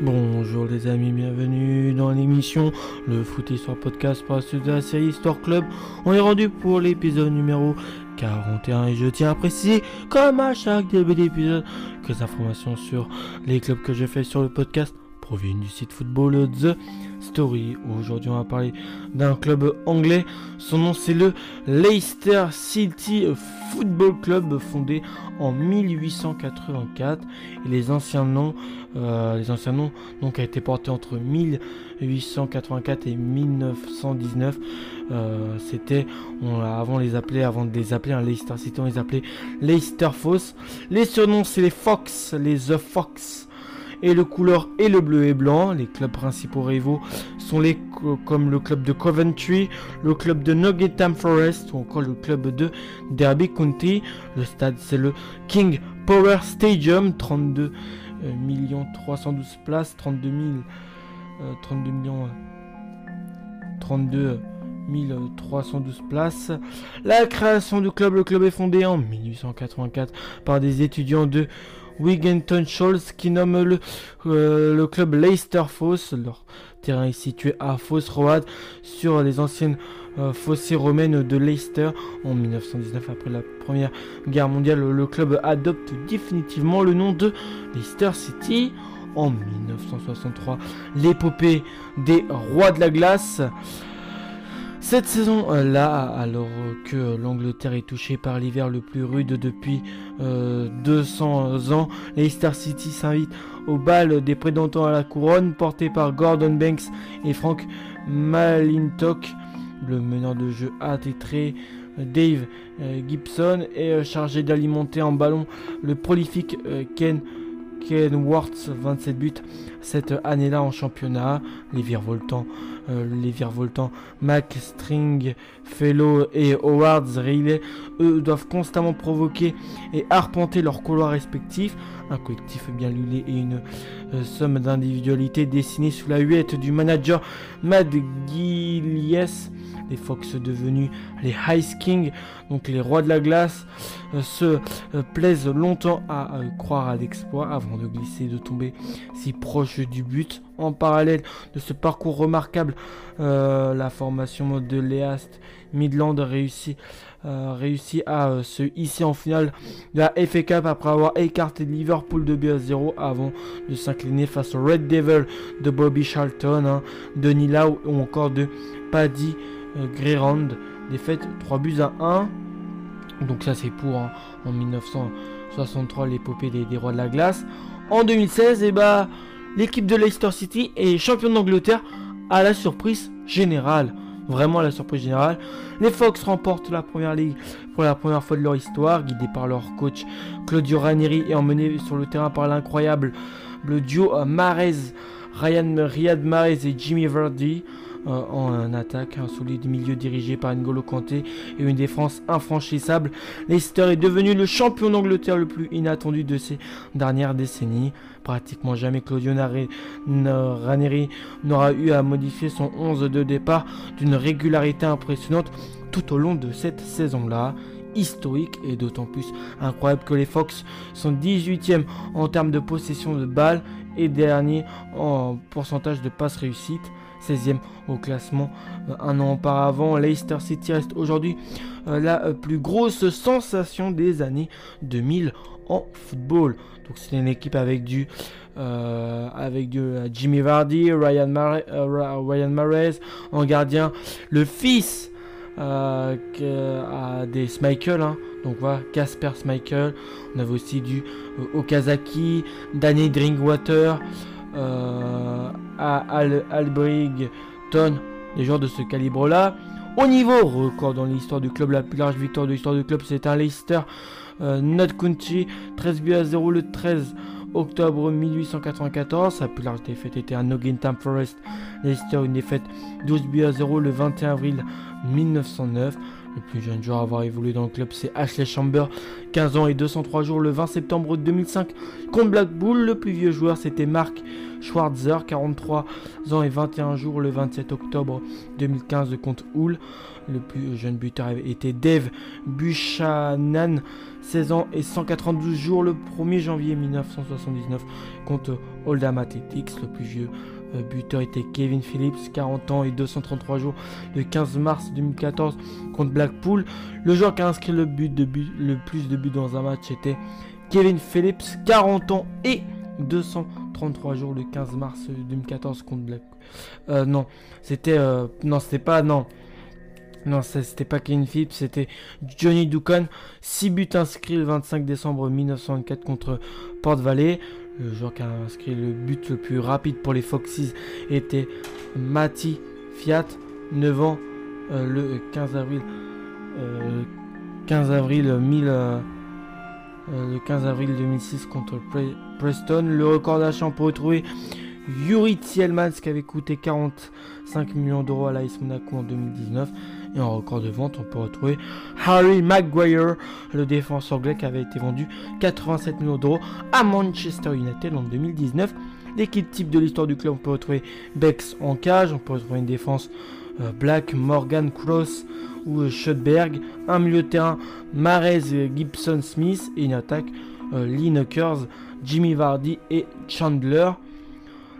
Bonjour les amis, bienvenue dans l'émission Le Foot Histoire Podcast par de la série Histoire Club. On est rendu pour l'épisode numéro 41 et je tiens à préciser, comme à chaque début d'épisode, que les informations sur les clubs que je fais sur le podcast proviennent du site football The Story. Aujourd'hui, on va parler d'un club anglais. Son nom, c'est le Leicester City Football Club, fondé en 1884. Et les anciens noms, euh, les anciens noms, donc, a été porté entre 1884 et 1919. Euh, c'était, avant les appeler, avant de les appeler un Leicester City, on les appelait Leicester Foss. Les surnoms, c'est les Fox, les The Fox et le couleur est le bleu et blanc. Les clubs principaux rivaux sont les comme le club de Coventry, le club de Nottingham Forest ou encore le club de Derby County. Le stade c'est le King Power Stadium, 32 euh, millions 312 places, 32 000, 32 millions 32 312 places. La création du club, le club est fondé en 1884 par des étudiants de Wigginton Shoals qui nomme le, euh, le club Leicester Foss. Leur terrain est situé à Foss Road sur les anciennes euh, fossés romaines de Leicester. En 1919, après la Première Guerre mondiale, le club adopte définitivement le nom de Leicester City. En 1963, l'épopée des rois de la glace. Cette saison-là, alors que l'Angleterre est touchée par l'hiver le plus rude depuis 200 euh, ans, Leicester City s'invite au bal des prétendants à la couronne porté par Gordon Banks et Frank Malintock. Le meneur de jeu attitré Dave euh, Gibson est euh, chargé d'alimenter en ballon le prolifique Ken Ken Worth, 27 buts cette année-là en championnat. Les virevoltants, euh, les virevoltants Mac String, Fellow et Howard Riley, eux doivent constamment provoquer et arpenter leurs couloirs respectifs. Un collectif bien lulé et une euh, somme d'individualité dessinée sous la huette du manager Mad Gillies les Fox devenus les Ice King, donc les rois de la glace, euh, se euh, plaisent longtemps à croire à l'exploit avant de glisser de tomber si proche du but. En parallèle de ce parcours remarquable, la formation de l'East Midland réussit, réussit à se hisser en finale de la FA Cup après avoir écarté Liverpool de B à 0 avant de s'incliner face au Red Devil de Bobby Charlton, hein, de ou encore de Paddy euh, Greyhound, défaite 3 buts à 1. Donc ça c'est pour hein, en 1963 l'épopée des, rois de la glace. En 2016, et eh bah, l'équipe de Leicester City est championne d'Angleterre à la surprise générale. Vraiment la surprise générale. Les Fox remportent la première ligue pour la première fois de leur histoire, guidés par leur coach Claudio Ranieri et emmenés sur le terrain par l'incroyable le duo Marez, Ryan Riyad Mahrez et Jimmy Vardy. Euh, en attaque, un solide milieu dirigé par N'Golo Kanté et une défense infranchissable. Leicester est devenu le champion d'Angleterre le plus inattendu de ces dernières décennies. Pratiquement jamais Claudio Ranieri n'aura eu à modifier son 11 de départ d'une régularité impressionnante tout au long de cette saison-là historique et d'autant plus incroyable que les Fox sont 18e en termes de possession de balles et dernier en pourcentage de passes réussites. 16e au classement. Euh, un an auparavant, Leicester City reste aujourd'hui euh, la euh, plus grosse sensation des années 2000 en football. Donc c'est une équipe avec du avec du Jimmy Vardy, Ryan, Ryan en gardien, le fils des Smichael, hein. donc voilà, Casper Smichael. On avait aussi du Okazaki, Danny Drinkwater Al Ton des joueurs de ce calibre-là. Au niveau record dans l'histoire du club, la plus large victoire de l'histoire du club, c'est un Leicester euh, Not County, 13 buts à 0 le 13 octobre 1894. Sa plus large défaite était à Nottingham Forest. Leicester, une défaite 12 buts à 0 le 21 avril 1909. Le plus jeune joueur à avoir évolué dans le club, c'est Ashley Chamber, 15 ans et 203 jours le 20 septembre 2005 contre Black Bull. Le plus vieux joueur, c'était Mark Schwarzer, 43 ans et 21 jours le 27 octobre 2015 contre Hull. Le plus jeune buteur était Dave Buchanan, 16 ans et 192 jours le 1er janvier 1979 contre Oldham Athletics. Le plus vieux buteur était Kevin Phillips, 40 ans et 233 jours le 15 mars 2014 contre Blackpool. Le joueur qui a inscrit le, but le plus de buts dans un match était Kevin Phillips, 40 ans et 233 jours le 15 mars 2014 contre Blackpool. Euh, non, c'était euh, non, c'était pas non. Non, c'était pas Kevin Phillips, c'était Johnny Ducan. 6 buts inscrits le 25 décembre 1924 contre Port Valley. Le joueur qui a inscrit le but le plus rapide pour les Foxes était Mati Fiat, 9 ans, euh, le 15 avril, 15 euh, euh, le 15 avril 2006 contre Preston. Le record d'achat, peut retrouver Yuri Tielmans qui avait coûté 45 millions d'euros à l'AS Monaco en 2019. Et en record de vente, on peut retrouver Harry Maguire, le défenseur anglais qui avait été vendu 87 millions d'euros à Manchester United en 2019. L'équipe type de l'histoire du club, on peut retrouver Bex en cage, on peut retrouver une défense euh, Black, Morgan, Cross ou euh, Schutberg, un milieu de terrain Marez, Gibson, Smith et une attaque euh, Lineker's, Jimmy Vardy et Chandler.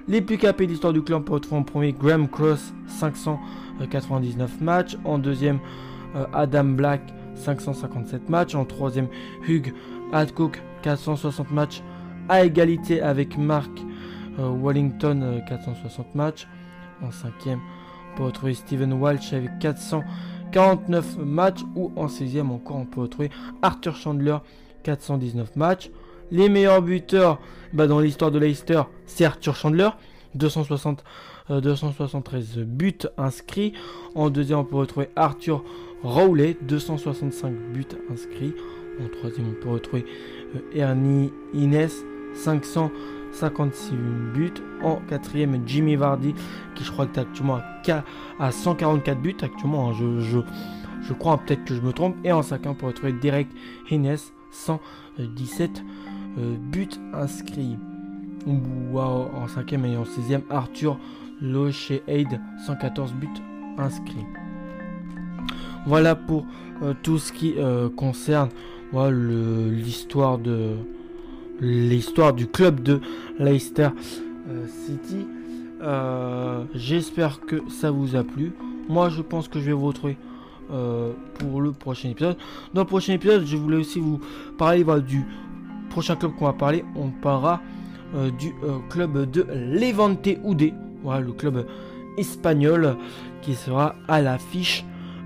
Les plus capés de l'histoire du peut retrouver en premier Graham Cross, 599 matchs. En deuxième, euh, Adam Black, 557 matchs. En troisième, Hugh Hadcock, 460 matchs. À égalité avec Mark euh, Wellington, 460 euh, matchs. En cinquième, on peut retrouver Steven Walsh avec 449 matchs. Ou en sixième encore, on peut retrouver Arthur Chandler, 419 matchs. Les meilleurs buteurs bah, dans l'histoire de Leicester, c'est Arthur Chandler, 260, 273 euh, buts inscrits. En deuxième, on peut retrouver Arthur Rowley, 265 buts inscrits. En troisième, on peut retrouver euh, Ernie Inès, 556 buts. En quatrième, Jimmy Vardy, qui je crois que est actuellement à, 144 buts actuellement. Hein. je, je, crois peut-être que je me trompe. Et en cinquième, on peut retrouver Derek Inès, 117 euh, but inscrit. en cinquième et en sixième, Arthur Locheade, 114 buts inscrits. Voilà pour euh, tout ce qui euh, concerne l'histoire de l'histoire du club de Leicester City. J'espère que ça vous a plu. Moi, je pense que je vais vous retrouver pour le prochain épisode. Dans le prochain épisode, je voulais aussi vous parler du prochain club qu'on va parler, on parlera euh, du euh, club de Levante Oudé. Voilà, le club espagnol qui sera à l'affiche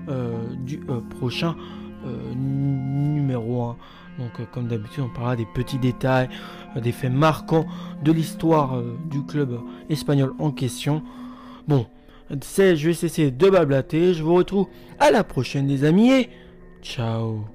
euh, du prochain numéro 1. Donc comme d'habitude, on parlera des petits détails, des faits marquants de l'histoire du club espagnol en question. Bon, je vais cesser de bablater. Je vous retrouve à la prochaine les amis et ciao